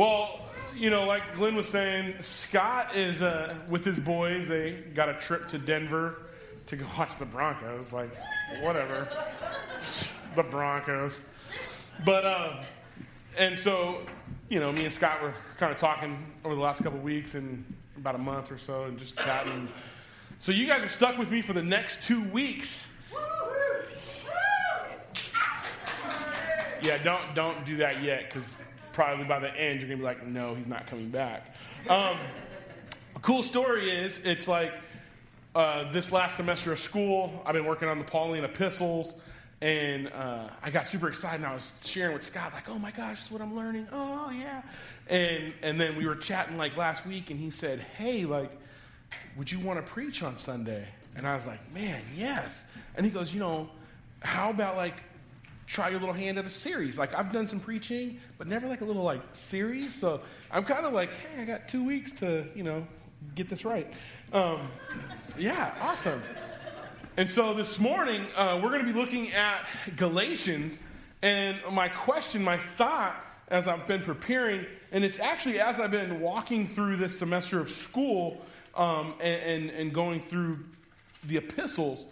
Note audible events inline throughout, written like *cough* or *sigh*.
Well, you know, like Glenn was saying, Scott is uh, with his boys. They got a trip to Denver to go *laughs* watch the Broncos. Like, whatever, the Broncos. But um, and so, you know, me and Scott were kind of talking over the last couple of weeks and about a month or so, and just chatting. So you guys are stuck with me for the next two weeks. Yeah, don't don't do that yet, because probably by the end you're gonna be like, no, he's not coming back. Um, cool story is, it's like uh, this last semester of school, I've been working on the Pauline epistles, and uh, I got super excited. And I was sharing with Scott, like, "Oh my gosh, this is what I'm learning! Oh yeah!" And and then we were chatting like last week, and he said, "Hey, like, would you want to preach on Sunday?" And I was like, "Man, yes." And he goes, "You know, how about like try your little hand at a series. Like I've done some preaching, but never like a little like series. So I'm kind of like, hey, I got two weeks to you know get this right. Um, yeah, awesome. And so this morning uh, we're going to be looking at Galatians, and my question, my thought as I've been preparing, and it's actually as I've been walking through this semester of school um, and, and, and going through the epistles.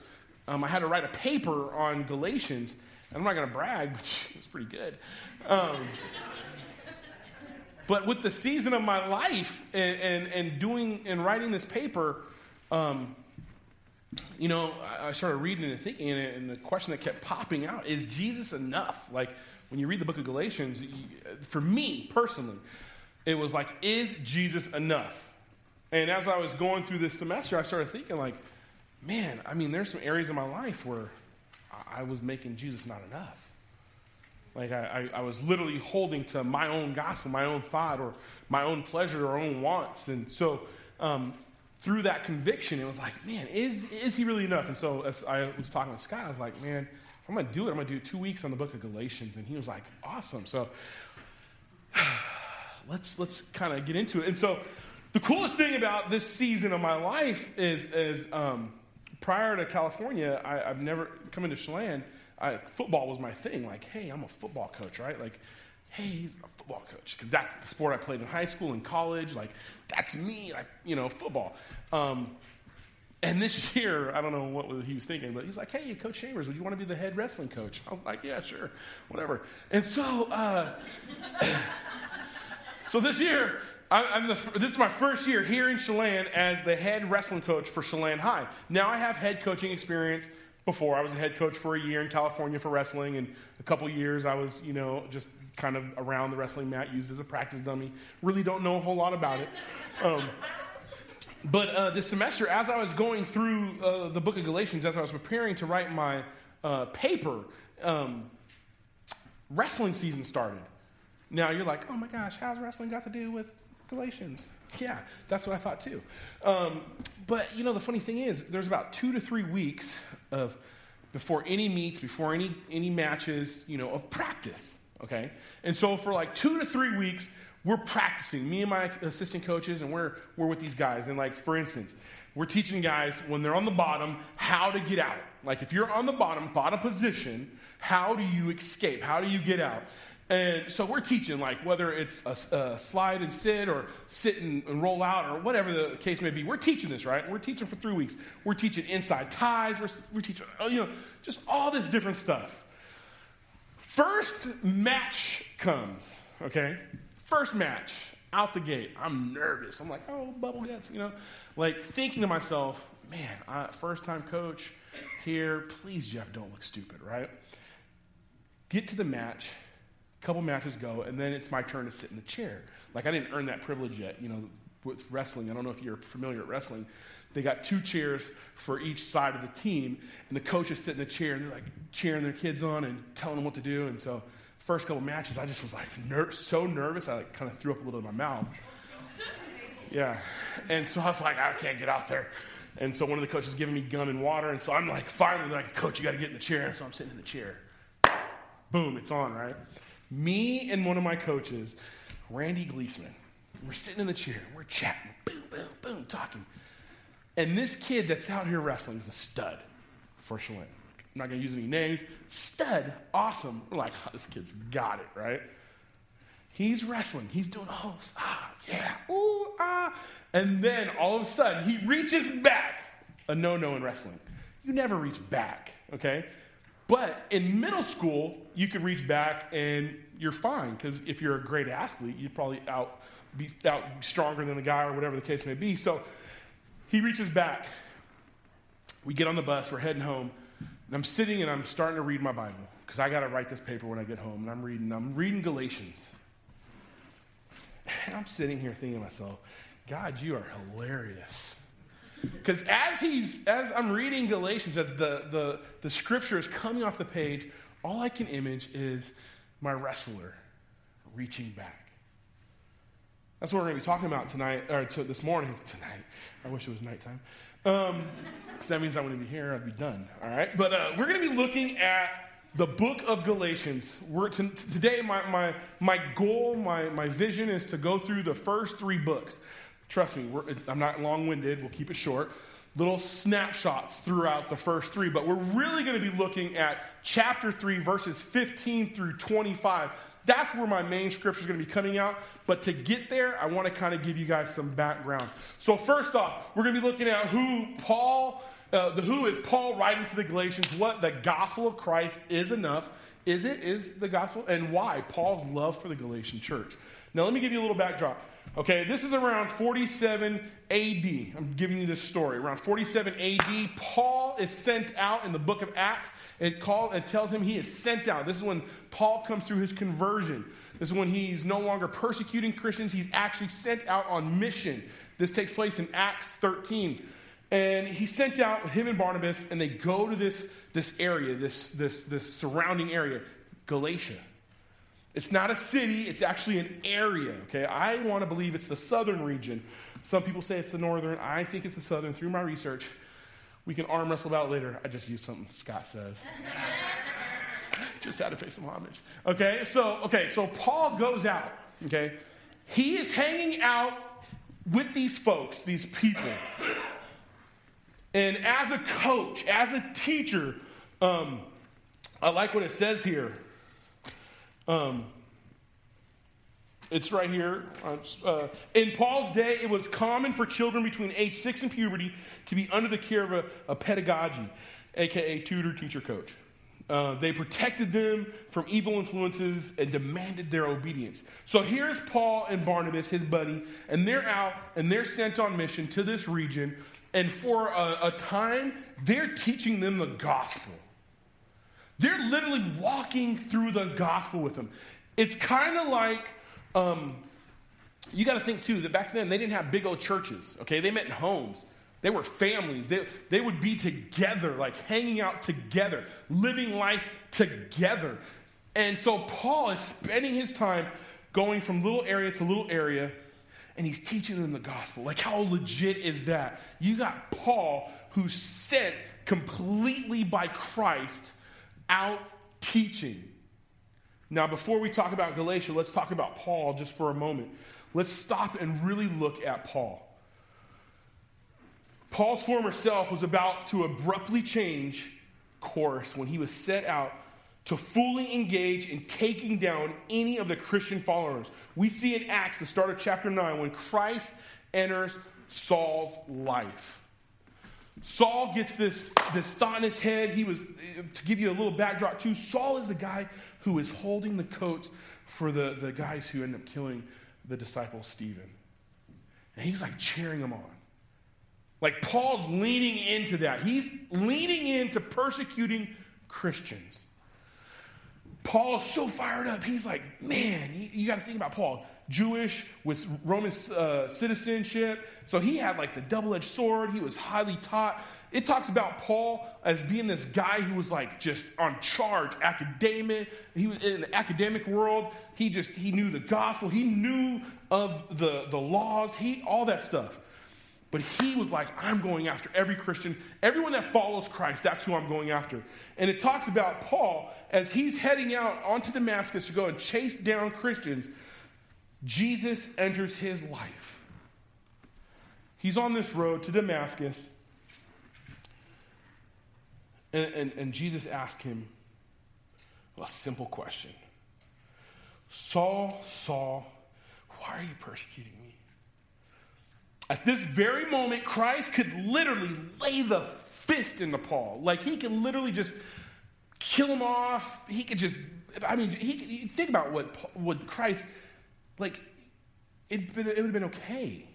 Um, I had to write a paper on Galatians, I'm not going to brag, but *laughs* it's pretty good. Um, but with the season of my life and, and, and doing and writing this paper, um, you know, I, started reading and thinking, and, the question that kept popping out is Jesus enough? Like, when you read the book of Galatians, for me personally, it was like, is Jesus enough? And as I was going through this semester, I started thinking, like, man, I mean, there's some areas of my life where I was making Jesus not enough. Like I, I, was literally holding to my own gospel, my own thought, or my own pleasure, or own wants. And so um, through that conviction, it was like, man, is, is he really enough? And so as I was talking with Scott, I was like, man, I'm going to do it, I'm going to do two weeks on the book of Galatians. And he was like, awesome. So *sighs* let's, let's kind of get into it. And so the coolest thing about this season of my life is, is um, prior to California, I, have never come into Chelan. I, football was my thing. Like, hey, I'm a football coach, right? Like, hey, he's a football coach because that's the sport I played in high school and college. Like, that's me. Like, you know, football. Um, and this *laughs* year, I don't know what he was thinking, but he's like, "Hey, Coach Chambers, would you want to be the head wrestling coach?" I was like, "Yeah, sure, whatever." And so, uh, *laughs* so this year, I'm the, this is my first year here in Chelan as the head wrestling coach for Chelan High. Now I have head coaching experience before. I was a head coach for a year in California for wrestling, and a couple years I was, you know, just kind of around the wrestling mat, used as a practice dummy. Really don't know a whole lot about it. Um, but uh, this semester, as I was going through uh, the book of Galatians, as I was preparing to write my uh, paper, um, wrestling season started. Now you're like, oh my gosh, how's wrestling got to do with Galatians. Yeah, that's what I thought too. Um, but you know, the funny thing is, there's about two to three weeks of before any meets, before any any matches, you know, of practice. Okay, and so for like two to three weeks, we're practicing. Me and my assistant coaches, and we're we're with these guys. And like for instance, we're teaching guys when they're on the bottom how to get out. Like if you're on the bottom, bottom position, how do you escape? How do you get out? And so we're teaching, like, whether it's a, a slide and sit or sit and, and, roll out or whatever the case may be. We're teaching this, right? We're teaching for three weeks. We're teaching inside ties. We're, we're teaching, oh, you know, just all this different stuff. First match comes, okay? First match, out the gate. I'm nervous. I'm like, oh, bubble guts, you know? Like, thinking to myself, man, I, first time coach here, please, Jeff, don't look stupid, right? Get to the match couple matches go, and then it's my turn to sit in the chair. Like I didn't earn that privilege yet, you know, with wrestling. I don't know if you're familiar with wrestling. They got two chairs for each side of the team, and the coaches sit in the chair, and they're like cheering their kids on and telling them what to do. And so, first couple matches, I just was like ner- so nervous, I like kind of threw up a little in my mouth. Yeah, and so I was like, I can't get out there. And so one of the coaches giving me gum and water, and so I'm like, finally, like, coach, you got to get in the chair. And so I'm sitting in the chair. Boom, it's on, right? Me and one of my coaches, Randy Gleesman, we're sitting in the chair, we're chatting, boom, boom, boom, talking. And this kid that's out here wrestling is a stud for Chelan. I'm not going to use any names. Stud, awesome. We're like, oh, this kid's got it, right? He's wrestling. He's doing a this, ah, yeah, ooh, ah. And then all of a sudden, he reaches back. A no no in wrestling. You never reach back, okay? But in middle school, you could reach back and you're fine because if you're a great athlete, you'd probably out be out stronger than the guy or whatever the case may be. So he reaches back. We get on the bus, we're heading home, and I'm sitting and I'm starting to read my Bible because I got to write this paper when I get home. And I'm reading, I'm reading Galatians. And I'm sitting here thinking to myself, God, you are hilarious. Because as he's as I'm reading Galatians, as the, the, the scripture is coming off the page, all I can image is my wrestler reaching back. That's what we're going to be talking about tonight, or to this morning. *laughs* Tonight. I wish it was nighttime. Um, so that means I wouldn't be here, I'd be done. All right? But uh, we're going to be looking at the book of Galatians. We're to, today, my, my, my goal, my, my vision is to go through the first three books. Trust me, I'm not long winded, we'll keep it short. Little snapshots throughout the first three, but we're really going to be looking at chapter 3, verses 15 through 25. That's where my main scripture is going to be coming out. But to get there, I want to kind of give you guys some background. So, first off, we're going to be looking at who Paul, uh, the who is Paul writing to the Galatians, what the gospel of Christ is enough. Is it? Is the gospel? And why? Paul's love for the Galatian church. Now, let me give you a little backdrop. Okay, this is around 47 AD. I'm giving you this story. Around 47 AD, Paul is sent out in the book of Acts. It, call, it tells him he is sent out. This is when Paul comes through his conversion. This is when he's no longer persecuting Christians. He's actually sent out on mission. This takes place in Acts 13. And he's sent out, him and Barnabas, and they go to this, this area, this, this, this surrounding area, Galatia. It's not a city, it's actually an area, okay? I want to believe it's the southern region. Some people say it's the northern. I think it's the southern through my research. We can arm wrestle about later. I just used something Scott says. *laughs* just had to pay some homage. Okay, so okay, so Paul goes out, okay? He is hanging out with these folks, these people. And as a coach, as a teacher, um, I like what it says here. Um, it's right here. Uh, in Paul's day, it was common for children between age six and puberty to be under the care of a, a pedagogy, aka tutor, teacher, coach. Uh, they protected them from evil influences and demanded their obedience. So here's Paul and Barnabas, his buddy, and they're out and they're sent on mission to this region. And for a, a time, they're teaching them the gospel. They're literally walking through the gospel with them. It's kind of like, um, you got to think too that back then they didn't have big old churches, okay? They met in homes. They were families. They, they would be together, like hanging out together, living life together. And so Paul is spending his time going from little area to little area, and he's teaching them the gospel. Like, how legit is that? You got Paul, who's sent completely by Christ out teaching. Now, before we talk about Galatia, let's talk about Paul just for a moment. Let's stop and really look at Paul. Paul's former self was about to abruptly change course when he was set out to fully engage in taking down any of the Christian followers. We see in Acts, the start of chapter 9, when Christ enters Saul's life. Saul gets this, this thought in his head. He was, to give you a little backdrop too, Saul is the guy who is holding the coats for the, the guys who end up killing the disciple Stephen. And he's like cheering them on. Like Paul's leaning into that. He's leaning into persecuting Christians. Paul's so fired up. He's like, man, you, you got to think about Paul. Jewish with Roman uh, citizenship. So he had like the double edged sword. He was highly taught. It talks about Paul as being this guy who was like just on charge, academic. He was in the academic world. He just he knew the gospel. He knew of the, the laws. He all that stuff. But he was like, I'm going after every Christian, everyone that follows Christ, that's who I'm going after. And it talks about Paul as he's heading out onto Damascus to go and chase down Christians. Jesus enters his life. He's on this road to Damascus, and, and, and Jesus asked him a simple question Saul, Saul, why are you persecuting me? At this very moment, Christ could literally lay the fist into Paul. Like he could literally just kill him off. He could just, I mean, he, think about what, what Christ, like, it, it would have been okay.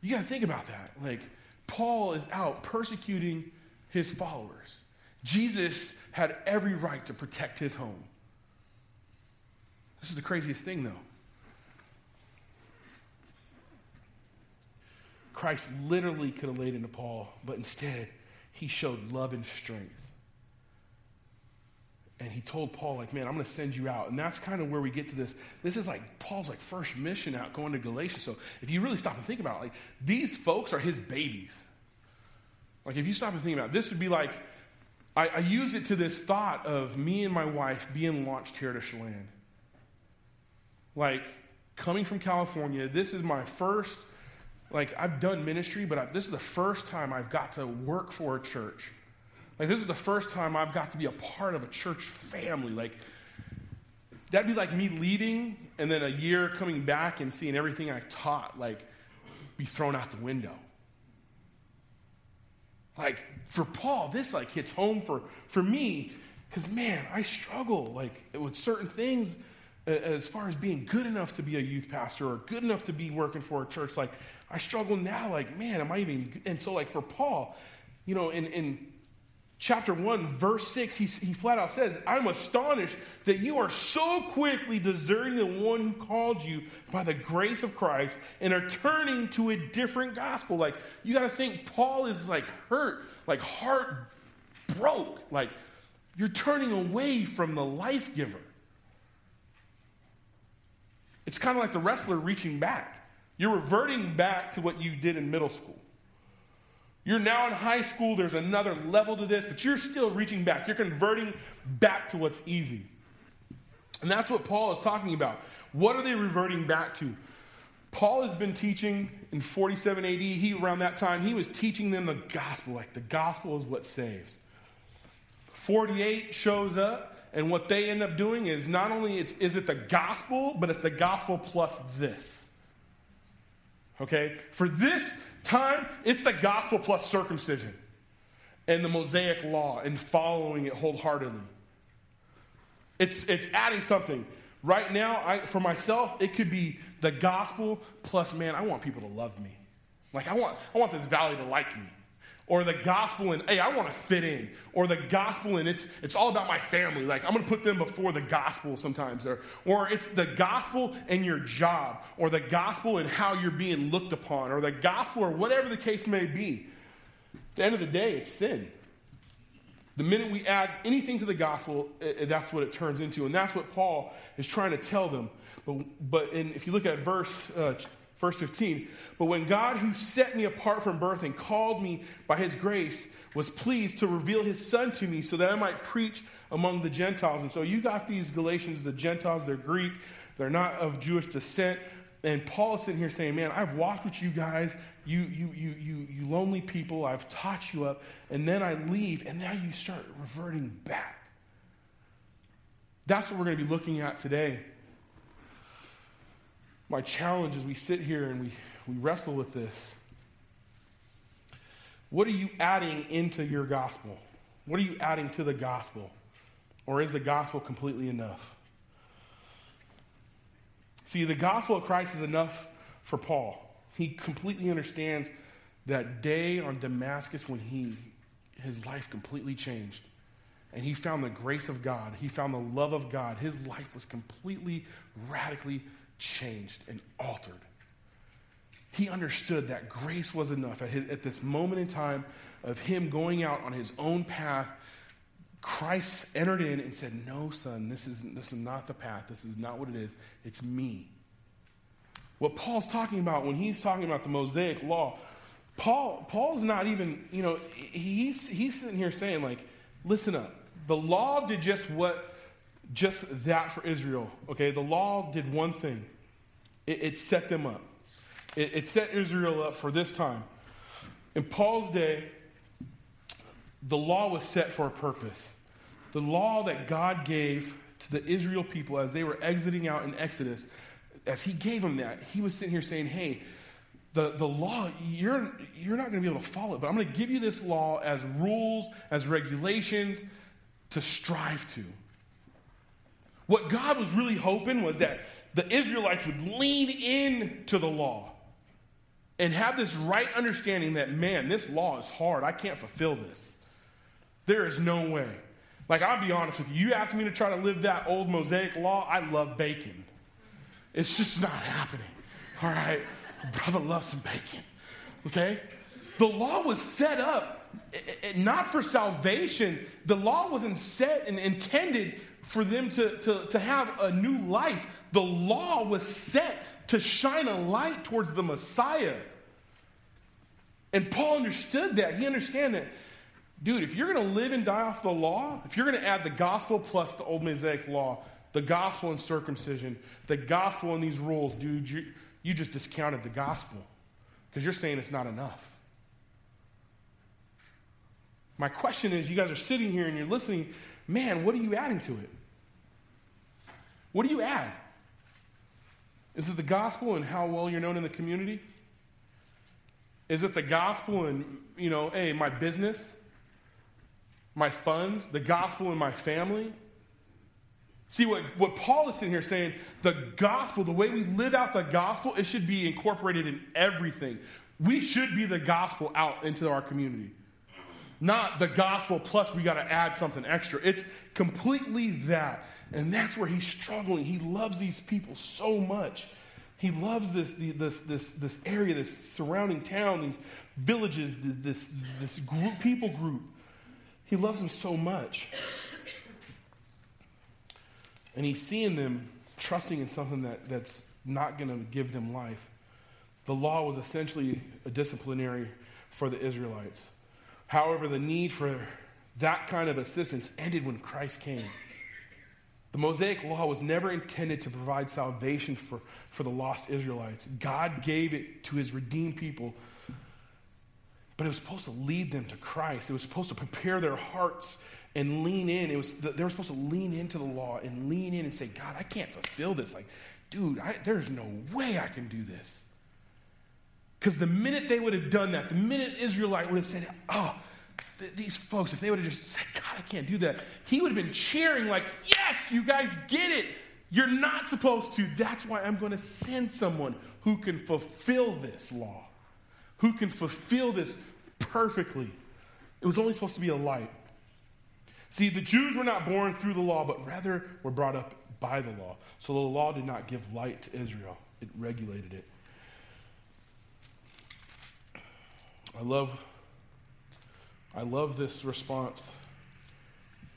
You got to think about that. Like, Paul is out persecuting his followers. Jesus had every right to protect his home. This is the craziest thing, though. Christ literally could have laid into Paul, but instead, he showed love and strength. And he told Paul, like, man, I'm going to send you out. And that's kind of where we get to this. This is like Paul's like first mission out going to Galatia. So if you really stop and think about it, like these folks are his babies. Like if you stop and think about it, this would be like, I, I use it to this thought of me and my wife being launched here to Chelan. Like coming from California, this is my first, like I've done ministry, but I, this is the first time I've got to work for a church. Like this is the first time I've got to be a part of a church family. Like that'd be like me leaving and then a year coming back and seeing everything I taught like be thrown out the window. Like for Paul, this like hits home for for me because man, I struggle like with certain things as far as being good enough to be a youth pastor or good enough to be working for a church. Like I struggle now. Like man, am I even? And so like for Paul, you know, in in chapter 1, verse 6, he, he flat out says, I'm astonished that you are so quickly deserting the one who called you by the grace of Christ and are turning to a different gospel. Like, you got to think Paul is like hurt, like heart broke. Like, you're turning away from the life giver. It's kind of like the wrestler reaching back. You're reverting back to what you did in middle school. You're now in high school, there's another level to this, but you're still reaching back. You're converting back to what's easy. And that's what Paul is talking about. What are they reverting back to? Paul has been teaching in 47 AD. He around that time, he was teaching them the gospel, like the gospel is what saves. 48 shows up, and what they end up doing is not only it's, is it the gospel, but it's the gospel plus this. Okay? For this time, it's the gospel plus circumcision and the Mosaic law and following it wholeheartedly. It's, it's adding something. Right now, I, for myself, it could be the gospel plus, man, I want people to love me. Like, I want, I want this valley to like me or the gospel and hey i want to fit in or the gospel and it's it's all about my family. Like i'm to put them before the gospel sometimes or or it's the gospel and your job or the gospel and how you're being looked upon or the gospel or whatever the case may be. At the end of the day it's sin. The minute we add anything to the gospel that's what it turns into and that's what paul is trying to tell them. But but in, if you look at verse uh, Verse 15, but when God, who set me apart from birth and called me by his grace, was pleased to reveal his son to me so that I might preach among the Gentiles. And so you got these Galatians, the Gentiles, they're Greek, they're not of Jewish descent. And Paul is sitting here saying, Man, I've walked with you guys, you, you, you, you, you lonely people, I've taught you up, and then I leave, and now you start reverting back. That's what we're going to be looking at today my challenge as we sit here and we, we wrestle with this what are you adding into your gospel? What are you adding to the gospel? Or is the gospel completely enough? See, the gospel of Christ is enough for Paul. He completely understands that day on Damascus when he his life completely changed. And he found the grace of God. He found the love of God. His life was completely, radically changed and altered. He understood that grace was enough. At, his, at this moment in time of him going out on his own path, Christ entered in and said, No, son, this is, this is not the path. This is not what it is. It's me. What Paul's talking about when he's talking about the Mosaic law, Paul, Paul's not even, you know, he's, he's sitting here saying, like, listen up. The law did just what just that for Israel. Okay, the law did one thing it, it set them up, it, it set Israel up for this time. In Paul's day, the law was set for a purpose. The law that God gave to the Israel people as they were exiting out in Exodus, as he gave them that, he was sitting here saying, Hey, the, the law, you're, you're not going to be able to follow it, but I'm going to give you this law as rules, as regulations to strive to. What God was really hoping was that the Israelites would lean into the law and have this right understanding that, man, this law is hard. I can't fulfill this. There is no way. Like, I'll be honest with you. You ask me to try to live that old Mosaic law, I love bacon. It's just not happening. All right? Brother loves some bacon. Okay? The law was set up eh, eh, not for salvation. The law wasn't set and intended for them to, to, to have a new life. The law was set to shine a light towards the Messiah. And Paul understood that. He understood that, dude, if you're going to live and die off the law, if you're going to add the gospel plus the old Mosaic law, the gospel and circumcision, the gospel and these rules, dude, you, you just discounted the gospel because you're saying it's not enough. My question is you guys are sitting here and you're listening, man, what are you adding to it? What do you add? Is it the gospel and how well you're known in the community? Is it the gospel and, you know, hey, my business, my funds, the gospel and my family? See, what, what Paul is sitting here saying, the gospel, the way we live out the gospel, it should be incorporated in everything. We should be the gospel out into our community. Not the gospel plus we got to add something extra. It's completely that. And that's where he's struggling. He loves these people so much. He loves this, this, this, this area, this surrounding town, these villages, this, this group, people group. He loves them so much. And he's seeing them trusting in something that, that's not going to give them life. The law was essentially a disciplinary for the Israelites. However, the need for that kind of assistance ended when Christ came. The Mosaic law was never intended to provide salvation for, for the lost Israelites. God gave it to his redeemed people, but it was supposed to lead them to Christ. It was supposed to prepare their hearts and lean in. It was, they were supposed to lean into the law and lean in and say, God, I can't fulfill this. Like, dude, I, there's no way I can do this. Because the minute they would have done that, the minute Israelite would have said, oh, th- these folks, if they would have just said, God, I can't do that, he would have been cheering, like, yes, you guys get it. You're not supposed to. That's why I'm going to send someone who can fulfill this law, who can fulfill this perfectly. It was only supposed to be a light. See, the Jews were not born through the law, but rather were brought up by the law. So the law did not give light to Israel, it regulated it. I love I love this response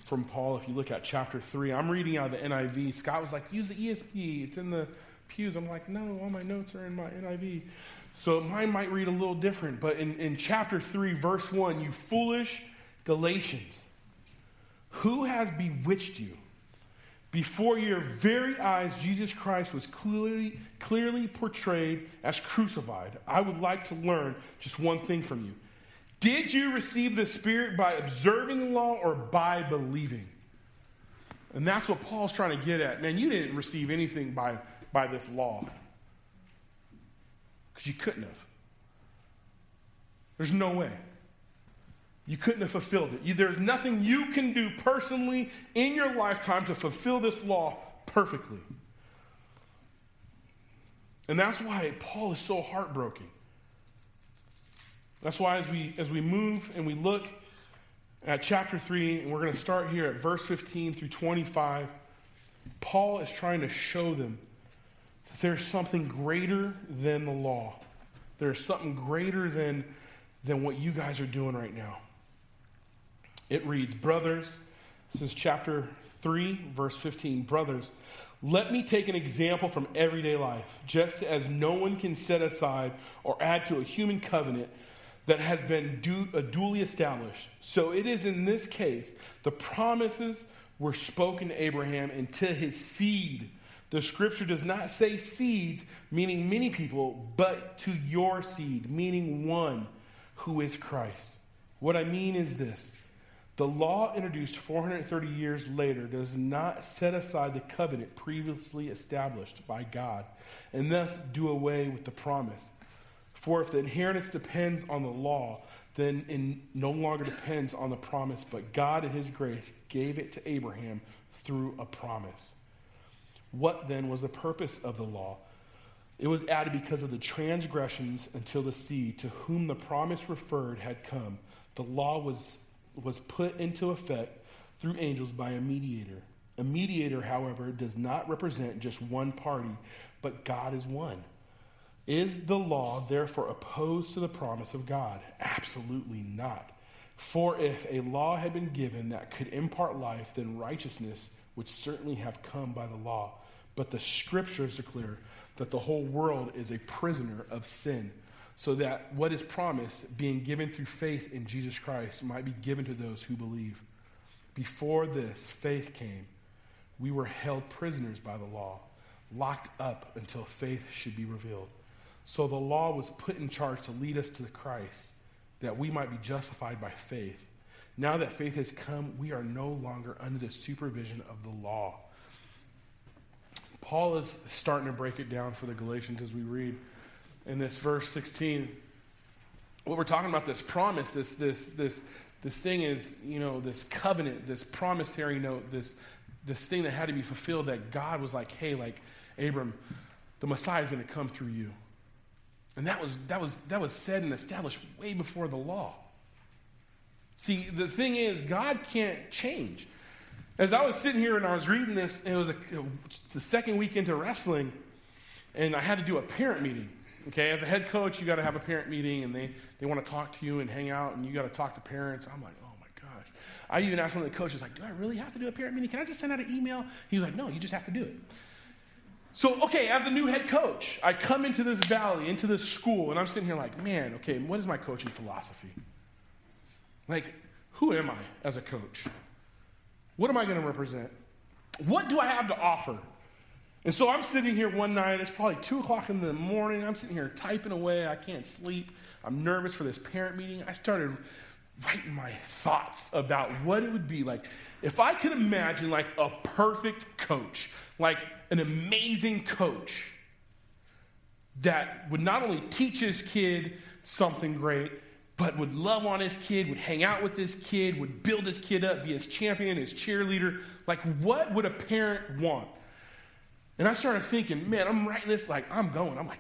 from Paul if you look at chapter 3. I'm reading out of the NIV. Scott was like, use the ESV. It's in the pews. I'm like, no, all my notes are in my NIV. So mine might read a little different. But in, in chapter 3, verse 1, you foolish Galatians, who has bewitched you? Before your very eyes, Jesus Christ was clearly, clearly portrayed as crucified. I would like to learn just one thing from you. Did you receive the Spirit by observing the law or by believing? And that's what Paul's trying to get at. Man, you didn't receive anything by, by this law because you couldn't have. There's no way. You couldn't have fulfilled it. There's nothing you can do personally in your lifetime to fulfill this law perfectly. And that's why Paul is so heartbroken. That's why as we as we move and we look at chapter 3 and we're going to start here at verse 15 through 25, Paul is trying to show them that there's something greater than the law. There's something greater than than what you guys are doing right now. It reads, Brothers, this is chapter 3, verse 15. Brothers, let me take an example from everyday life. Just as no one can set aside or add to a human covenant that has been du- uh, duly established, so it is in this case. The promises were spoken to Abraham and to his seed. The scripture does not say seeds, meaning many people, but to your seed, meaning one who is Christ. What I mean is this The law introduced 430 years later does not set aside the covenant previously established by God and thus do away with the promise. For if the inheritance depends on the law, then it no longer depends on the promise, but God in his grace gave it to Abraham through a promise. What then was the purpose of the law? It was added because of the transgressions until the seed to whom the promise referred had come. The law was was put into effect through angels by a mediator. A mediator, however, does not represent just one party, but God is one. Is the law therefore opposed to the promise of God? Absolutely not. For if a law had been given that could impart life, then righteousness would certainly have come by the law. But the scriptures declare that the whole world is a prisoner of sin so that what is promised, being given through faith in Jesus Christ, might be given to those who believe. Before this faith came, we were held prisoners by the law, locked up until faith should be revealed. So the law was put in charge to lead us to the Christ, that we might be justified by faith. Now that faith has come, we are no longer under the supervision of the law. Paul is starting to break it down for the Galatians as we read in this verse 16. What we're talking about, this promise, this, this, this, this thing is, you know, this covenant, this promissory note, this, this thing that had to be fulfilled that God was like, hey, like, Abram, the Messiah is going to come through you. And that was, that, was, that was said and established way before the law. See, the thing is, God can't change. As I was sitting here and I was reading this, it was a, the second week into wrestling, and I had to do a parent meeting. Okay, as a head coach, you got to have a parent meeting and they, they want to talk to you and hang out and you got to talk to parents. I'm like, oh my gosh. I even asked one of the coaches, like, do I really have to do a parent meeting? Can I just send out an email? He was like, no, you just have to do it. So, okay, as a new head coach, I come into this valley, into this school, and I'm sitting here like, man, okay, what is my coaching philosophy? Like, who am I as a coach? What am I going to represent? What do I have to offer? And so I'm sitting here one night, it's probably 2 o'clock in the morning. I'm sitting here typing away. I can't sleep. I'm nervous for this parent meeting. I started writing my thoughts about what it would be like if I could imagine like a perfect coach, like an amazing coach that would not only teach his kid something great, but would love on his kid, would hang out with his kid, would build his kid up, be his champion, his cheerleader. Like, what would a parent want? And I started thinking, man, I'm writing this like I'm going. I'm like,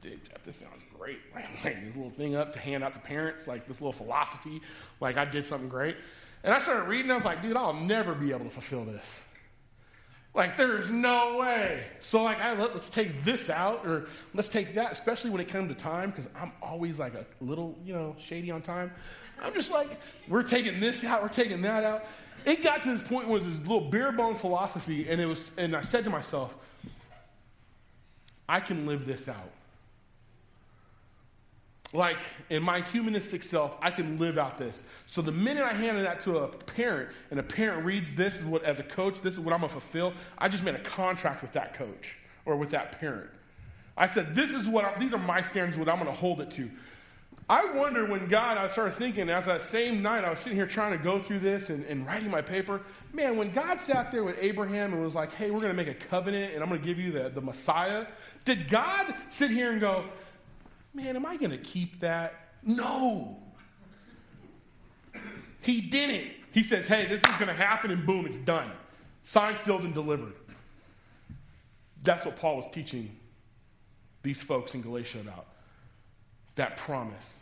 dude, Jeff, this sounds great. *laughs* I'm writing this little thing up to hand out to parents, like this little philosophy, like I did something great. And I started reading, I was like, dude, I'll never be able to fulfill this. Like, there's no way. So, like, I, let, us take this out, or let's take that, especially when it comes to time, because I'm always like a little, you know, shady on time. I'm just like, we're taking this out, we're taking that out it got to this point where it was this little bare bone philosophy, and it was, and I said to myself, I can live this out. Like in my humanistic self, I can live out this. So the minute I handed that to a parent, and a parent reads this is what as a coach, this is what I'm gonna fulfill. I just made a contract with that coach or with that parent. I said, this is what I, these are my standards, what I'm gonna hold it to. I wonder when God, I started thinking, as that same night, I was sitting here trying to go through this and, and writing my paper. Man, when God sat there with Abraham and was like, hey, we're going to make a covenant and I'm going to give you the, the Messiah, did God sit here and go, man, am I going to keep that? No. He didn't. He says, hey, this is going to happen and boom, it's done. Signed, sealed, and delivered. That's what Paul was teaching these folks in Galatia about that promise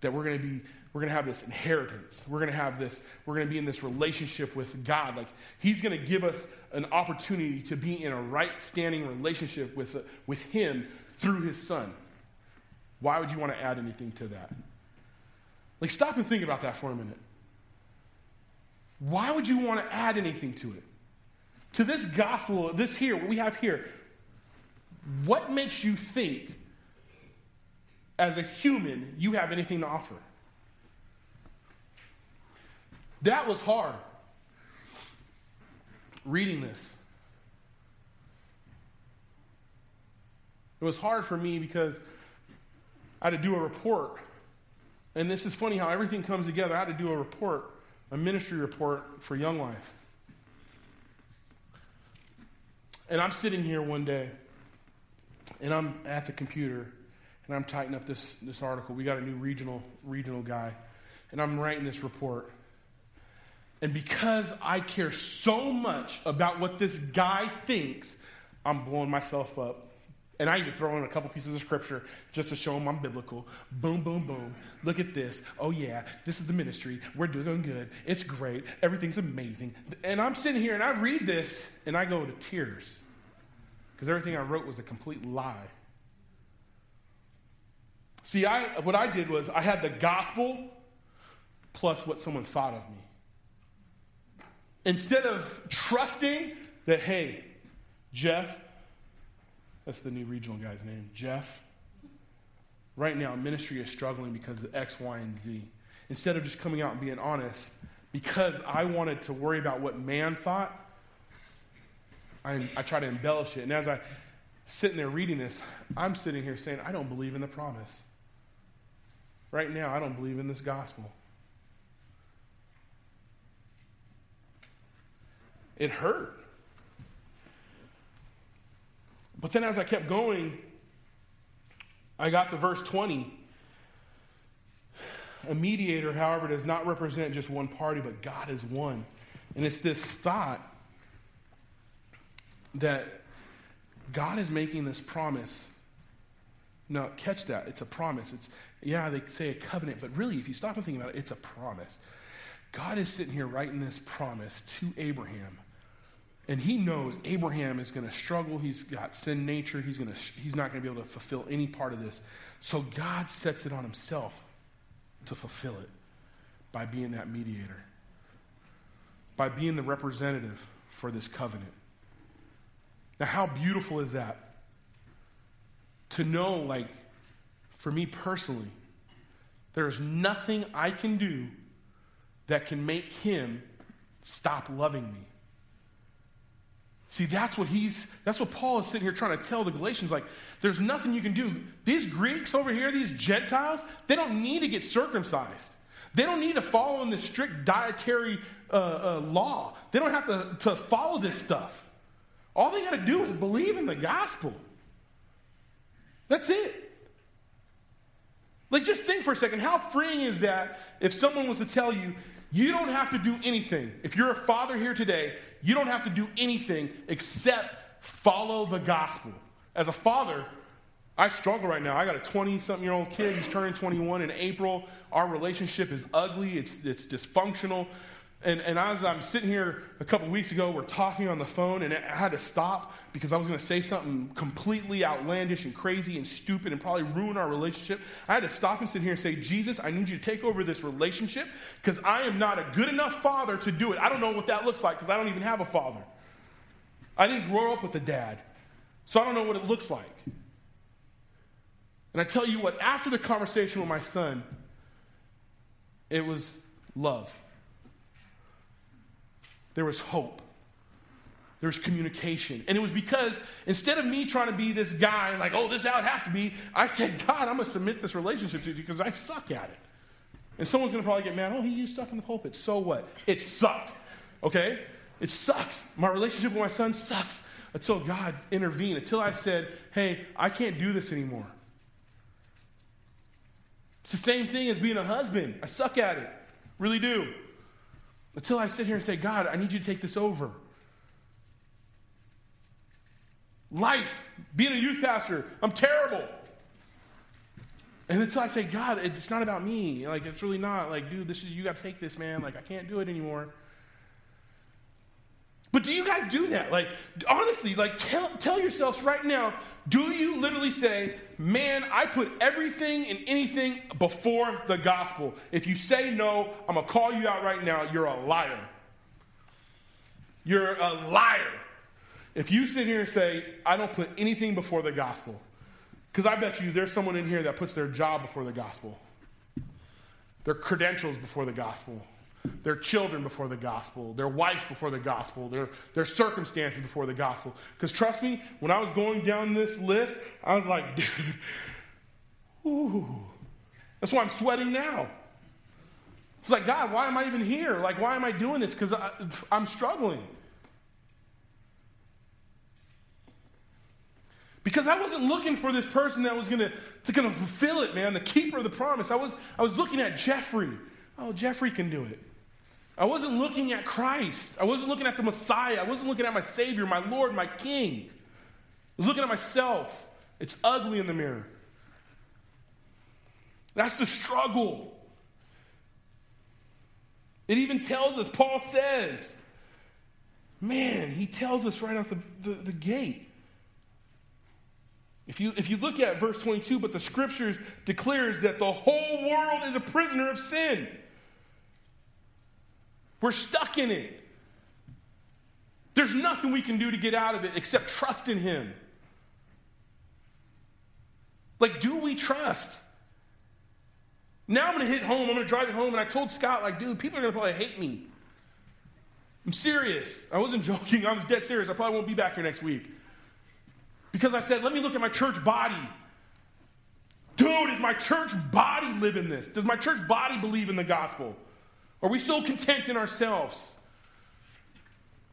that we're going to be we're going to have this inheritance. We're going to have this we're going to be in this relationship with god. Like he's going to give us an opportunity to be in a right standing relationship with, with him through his son. Why would you want to add anything to that? Like stop and think about that for a minute. Why would you want to add anything to it? To this gospel this here what we have here what makes you think as a human, you have anything to offer. That was hard. Reading this. It was hard for me because I had to do a report And this is funny how everything comes together. I had to do a report, a ministry report for Young Life. And I'm sitting here one day, and I'm at the computer, and I'm tightening up this, this article. We got a new regional regional guy, and I'm writing this report. And because I care so much about what this guy thinks, I'm blowing myself up. And I even throw in a couple pieces of scripture just to show him I'm biblical. Boom, boom, boom. Look at this. Oh, yeah, this is the ministry. We're doing good. It's great. Everything's amazing. And I'm sitting here and I read this and I go to tears because everything I wrote was a complete lie. See, I, what I did was I had the gospel plus what someone thought of me. Instead of trusting that, hey, Jeff, that's the new regional guy's name, Jeff. Right now, ministry is struggling because of X, Y, and Z. Instead of just coming out and being honest, because I wanted to worry about what man thought, I, I try to embellish it. And as I sitting there reading this, I'm sitting here saying, I don't believe in the promise. Right now, I don't believe in this gospel. It hurt. But then as I kept going, I got to verse 20. A mediator, however, does not represent just one party, but God is one. And it's this thought that God is making this promise. Now, catch that. It's a promise. It's, yeah, they say a covenant, but really, if you stop and think about it, it's a promise. God is sitting here writing this promise to Abraham and he knows Abraham is going to struggle. He's got sin nature. He's, going to, he's not going to be able to fulfill any part of this. So God sets it on himself to fulfill it by being that mediator, by being the representative for this covenant. Now, how beautiful is that? To know, like, for me personally, there's nothing I can do that can make him stop loving me. See, that's what he's, that's what Paul is sitting here trying to tell the Galatians. Like, there's nothing you can do. These Greeks over here, these Gentiles, they don't need to get circumcised. They don't need to follow in the strict dietary uh, uh, law. They don't have to, to follow this stuff. All they got to do is believe in the gospel. That's it. Like, just think for a second how freeing is that if someone was to tell you, you don't have to do anything. If you're a father here today, you don't have to do anything except follow the gospel. As a father, I struggle right now. I got a 20 something year old kid. He's turning 21 in April. Our relationship is ugly, it's, it's dysfunctional. And, and as I'm sitting here a couple weeks ago, we're talking on the phone, and I had to stop because I was going to say something completely outlandish and crazy and stupid and probably ruin our relationship. I had to stop and sit here and say, Jesus, I need you to take over this relationship because I am not a good enough father to do it. I don't know what that looks like because I don't even have a father. I didn't grow up with a dad, so I don't know what it looks like. And I tell you what, after the conversation with my son, it was love. There was hope. There was communication. And it was because instead of me trying to be this guy, like, oh, this is how it has to be, I said, God, I'm going to submit this relationship to you because I suck at it. And someone's going to probably get mad, oh, he used stuck in the pulpit. So what? It sucked. Okay? It sucks. My relationship with my son sucks until God intervened, until I said, hey, I can't do this anymore. It's the same thing as being a husband. I suck at it. Really do. Until I sit here and say, God, I need you to take this over. Life, being a youth pastor, I'm terrible. And until I say, God, it's not about me. Like, it's really not. Like, dude, this is, you got to take this, man. Like, I can't do it anymore. But do you guys do that? Like, honestly, like, tell, tell yourselves right now, do you literally say, man, I put everything and anything before the gospel? If you say no, I'm going to call you out right now. You're a liar. You're a liar. If you sit here and say, I don't put anything before the gospel, because I bet you there's someone in here that puts their job before the gospel, their credentials before the gospel, their children before the gospel, their wife before the gospel, their, their circumstances before the gospel. Because trust me, when I was going down this list, I was like, *laughs* dude, ooh, That's why I'm sweating now. It's like, God, why am I even here? Like, why am I doing this? Because I'm struggling. Because I wasn't looking for this person that was gonna, to gonna fulfill it, man, the keeper of the promise. I was, I was looking at Jeffrey. Oh, Jeffrey can do it. I wasn't looking at Christ. I wasn't looking at the Messiah. I wasn't looking at my Savior, my Lord, my King. I was looking at myself. It's ugly in the mirror. That's the struggle. It even tells us, Paul says, man, he tells us right off the, the, the gate. If you, if you look at verse 22, but the scriptures declares that the whole world is a prisoner of sin. We're stuck in it. There's nothing we can do to get out of it except trust in Him. Like, do we trust? Now I'm going to hit home. I'm going to drive it home. And I told Scott, like, dude, people are going to probably hate me. I'm serious. I wasn't *laughs* joking. I was dead serious. I probably won't be back here next week. Because I said, let me look at my church body. Dude, is my church body living this? Does my church body believe in the gospel? Are we so content in ourselves?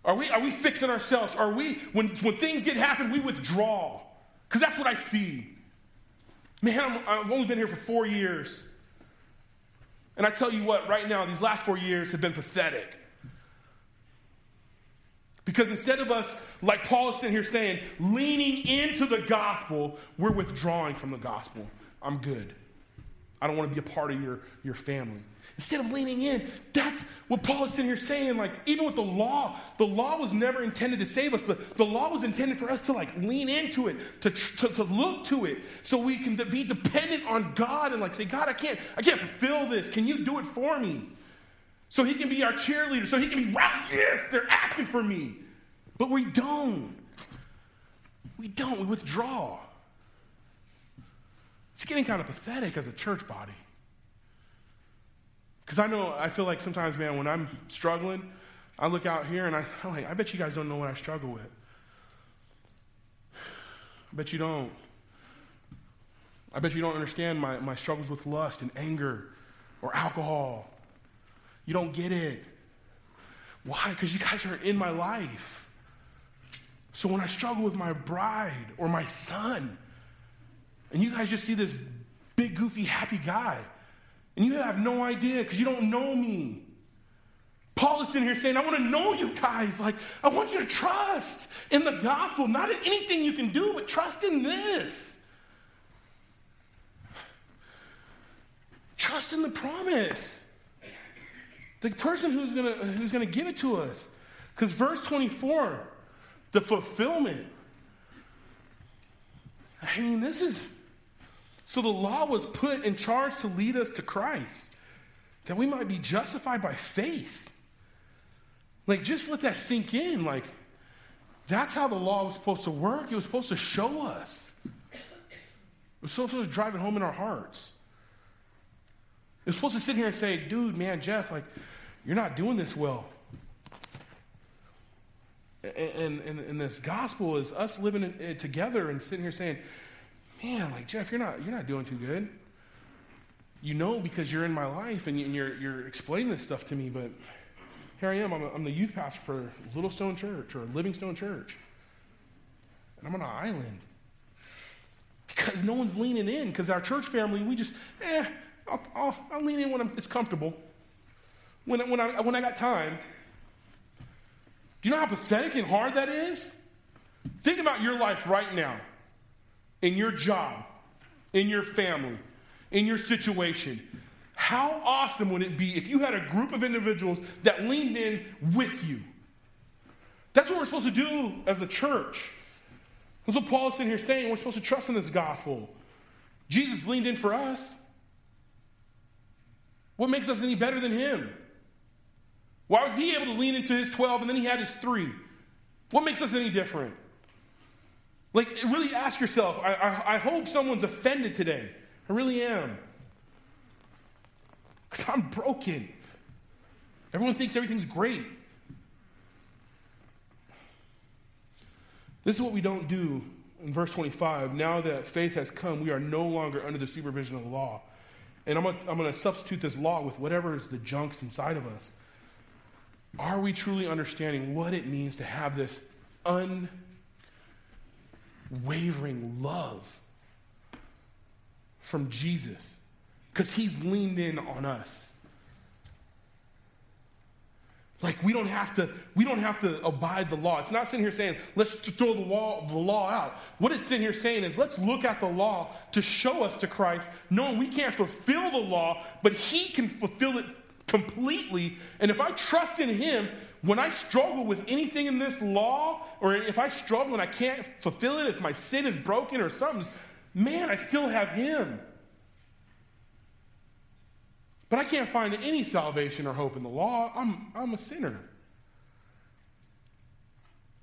Are we, are we fixing ourselves? Are we, when, when things get happen, we withdraw? Because that's what I see. Man, i have only been here for four years. And I tell you what, right now, these last four years have been pathetic. Because instead of us, like Paul is sitting here saying, leaning into the gospel, we're withdrawing from the gospel. I'm good. I don't want to be a part of your, your family. Instead of leaning in, that's what Paul is sitting here saying. Like, even with the law, the law was never intended to save us, but the law was intended for us to like lean into it, to, to, to look to it, so we can be dependent on God and like say, God, I can't, I can't fulfill this. Can you do it for me? So he can be our cheerleader, so he can be, wow, yes, they're asking for me. But we don't. We don't. We withdraw. It's getting kind of pathetic as a church body. Because I know, I feel like sometimes, man, when I'm struggling, I look out here and I, I'm like, I bet you guys don't know what I struggle with. I bet you don't. I bet you don't understand my, my struggles with lust and anger or alcohol. You don't get it. Why? Because you guys aren't in my life. So when I struggle with my bride or my son, and you guys just see this big, goofy, happy guy, and you have no idea because you don't know me. Paul is sitting here saying, I want to know you guys. Like, I want you to trust in the gospel, not in anything you can do, but trust in this. Trust in the promise. The person who's going to who's to give it to us. Because verse 24, the fulfillment. I mean, this is so the law was put in charge to lead us to Christ, that we might be justified by faith. Like, just let that sink in. Like, that's how the law was supposed to work. It was supposed to show us. It was supposed to drive it home in our hearts. It was supposed to sit here and say, dude, man, Jeff, like, you're not doing this well. And, and, and this gospel is us living in, together and sitting here saying, man, like Jeff, you're not you're not doing too good. You know because you're in my life and you're you're explaining this stuff to me, but here I am. I'm, a, I'm the youth pastor for Little Stone Church or Livingstone Church, and I'm on an island because no one's leaning in. Because our church family, we just eh, I'll, I'll, I'll lean in when I'm, it's comfortable. When when I when I got time. Do you know how pathetic and hard that is? Think about your life right now in your job, in your family, in your situation. How awesome would it be if you had a group of individuals that leaned in with you? That's what we're supposed to do as a church. That's what Paul is sitting here saying. We're supposed to trust in this gospel. Jesus leaned in for us. What makes us any better than him? Why was he able to lean into his 12 and then he had his three? What makes us any different? Like, really ask yourself. I, I, I hope someone's offended today. I really am. Because I'm broken. Everyone thinks everything's great. This is what we don't do in verse 25. Now that faith has come, we are no longer under the supervision of the law. and I'm going to substitute this law with whatever is the junks inside of us. Are we truly understanding what it means to have this unwavering love from Jesus? Because he's leaned in on us. Like we don't have to, we don't have to abide the law. It's not sitting here saying, let's throw the law, the law out. What it's sitting here saying is, let's look at the law to show us to Christ, knowing we can't fulfill the law, but He can fulfill it completely. And if I trust in Him, when I struggle with anything in this law, or if I struggle and I can't fulfill it, if my sin is broken or something's, man, I still have Him. But I can't find any salvation or hope in the law. I'm, I'm a sinner.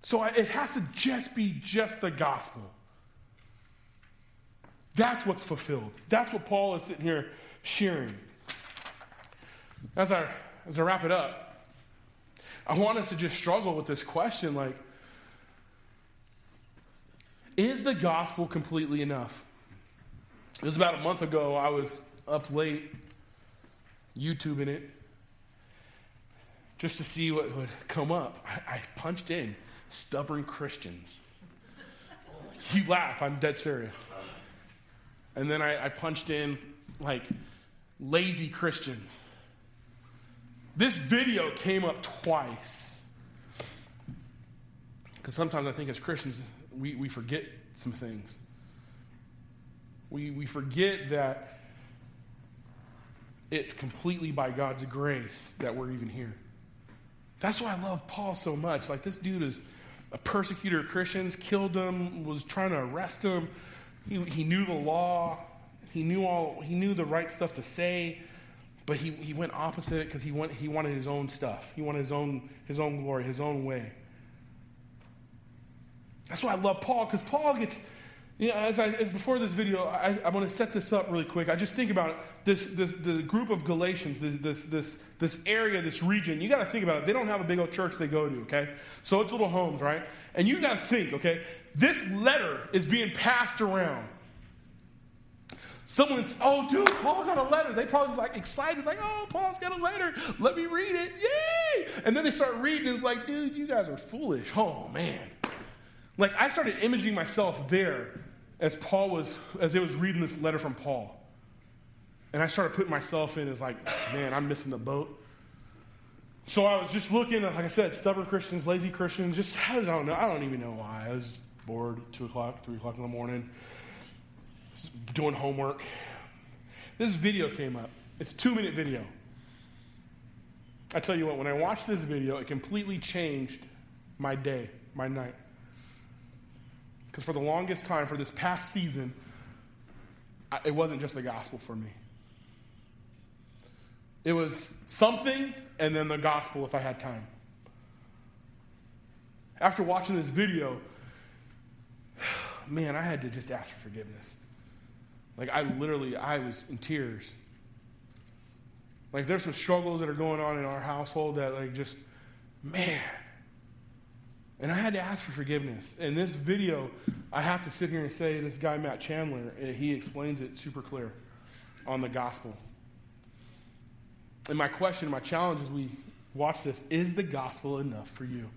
So I, it has to just be just the gospel. That's what's fulfilled. That's what Paul is sitting here sharing. As I, as I wrap it up, I want us to just struggle with this question like, is the gospel completely enough? It was about a month ago. I was up late YouTubing it just to see what would come up. I, I punched in stubborn Christians. You laugh, I'm dead serious. And then I, I punched in like lazy Christians. This video came up twice. Because sometimes I think as Christians, we, we forget some things. We, we forget that it's completely by God's grace that we're even here. That's why I love Paul so much. Like, this dude is a persecutor of Christians, killed them, was trying to arrest them. He, he knew the law, he knew, all, he knew the right stuff to say, but he, he went opposite it because he, went, he wanted his own stuff. He wanted his own, his own glory, his own way. That's why I love Paul, because Paul gets you know, as I, as before this video, I, I want to set this up really quick. I just think about this, this, the group of Galatians, this, this, this, this area, this region. You got to think about it. They don't have a big old church they go to, okay? So it's little homes, right? And you got to think, okay? This letter is being passed around. Someone's, oh, dude, Paul got a letter. They probably was like excited, like, oh, Paul's got a letter. Let me read it. Yay! And then they start reading. It's like, dude, you guys are foolish. Oh, man. Like, I started imaging myself there as Paul was, as it was reading this letter from Paul. And I started putting myself in as like, man, I'm missing the boat. So I was just looking, like I said, stubborn Christians, lazy Christians, just, I don't know, I don't even know why. I was bored, 2 o'clock, 3 o'clock in the morning, doing homework. This video came up. It's a two minute video. I tell you what, when I watched this video, it completely changed my day, my night. Because for the longest time, for this past season, I, it wasn't just the gospel for me. It was something and then the gospel if I had time. After watching this video, *sighs* man, I had to just ask for forgiveness. Like, I literally, I was in tears. Like, there's some struggles that are going on in our household that, like, just, man, and I had to ask for forgiveness. In this video, I have to sit here and say this guy, Matt Chandler, eh, he explains it super clear on the gospel. And my question, my challenge as we watch this is the gospel enough for you?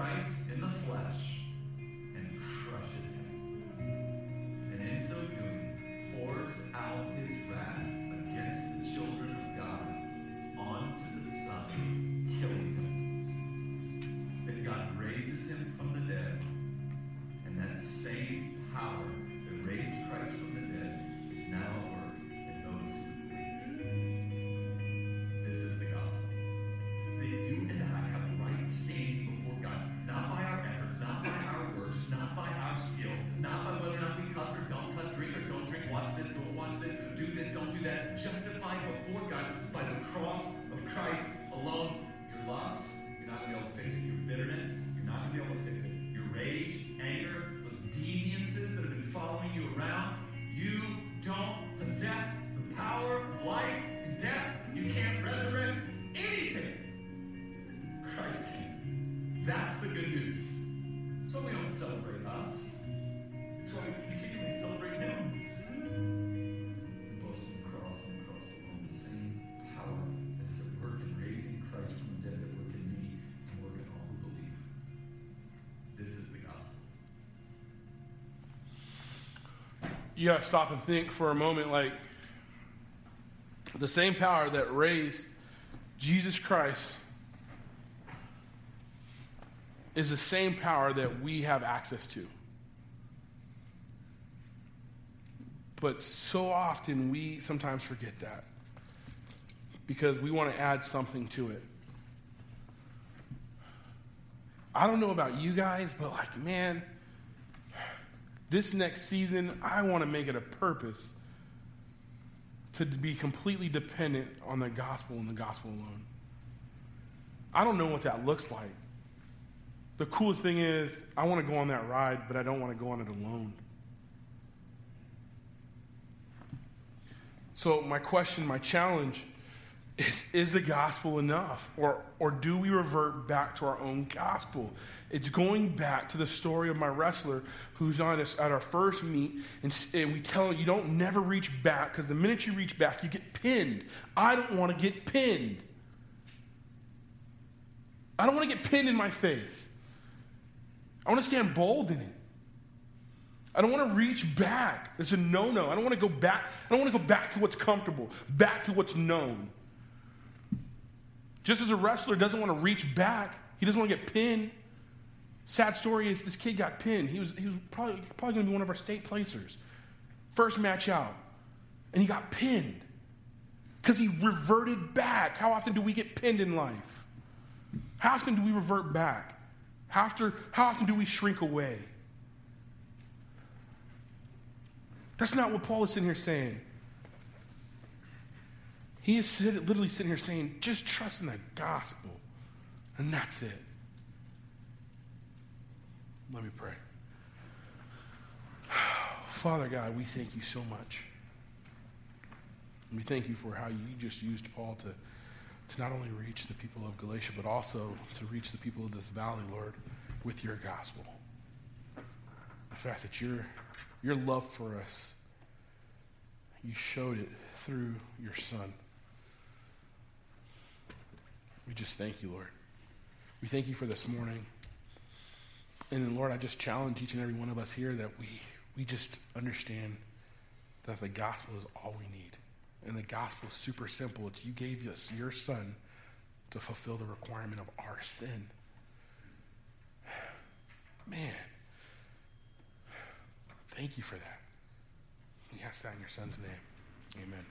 Christ in the flesh. You got to stop and think for a moment like the same power that raised Jesus Christ is the same power that we have access to. But so often we sometimes forget that because we want to add something to it. I don't know about you guys, but like, man, this next season, I want to make it a purpose to be completely dependent on the gospel and the gospel alone. I don't know what that looks like. The coolest thing is, I want to go on that ride, but I don't want to go on it alone. So, my question, my challenge is Is the gospel enough? Or, or do we revert back to our own gospel? It's going back to the story of my wrestler who's on us at our first meet, and, and we tell him you don't never reach back because the minute you reach back, you get pinned. I don't want to get pinned. I don't want to get pinned in my faith. I want to stand bold in it. I don't want to reach back. It's a no no. I don't want to go back. I don't want to go back to what's comfortable, back to what's known. Just as a wrestler doesn't want to reach back, he doesn't want to get pinned. Sad story is this kid got pinned. He was, he was probably, probably going to be one of our state placers. First match out. And he got pinned because he reverted back. How often do we get pinned in life? How often do we revert back? How, after, how often do we shrink away? That's not what Paul is sitting here saying. He is literally sitting here saying, just trust in the gospel. And that's it. Let me pray. *sighs* Father God, we thank you so much. We thank you for how you just used Paul to to not only reach the people of Galatia, but also to reach the people of this valley, Lord, with your gospel. The fact that your, your love for us, you showed it through your Son. We just thank you, Lord. We thank you for this morning. And then, Lord, I just challenge each and every one of us here that we, we just understand that the gospel is all we need. And the gospel is super simple. It's you gave us your son to fulfill the requirement of our sin. Man, thank you for that. We ask that in your son's name. Amen.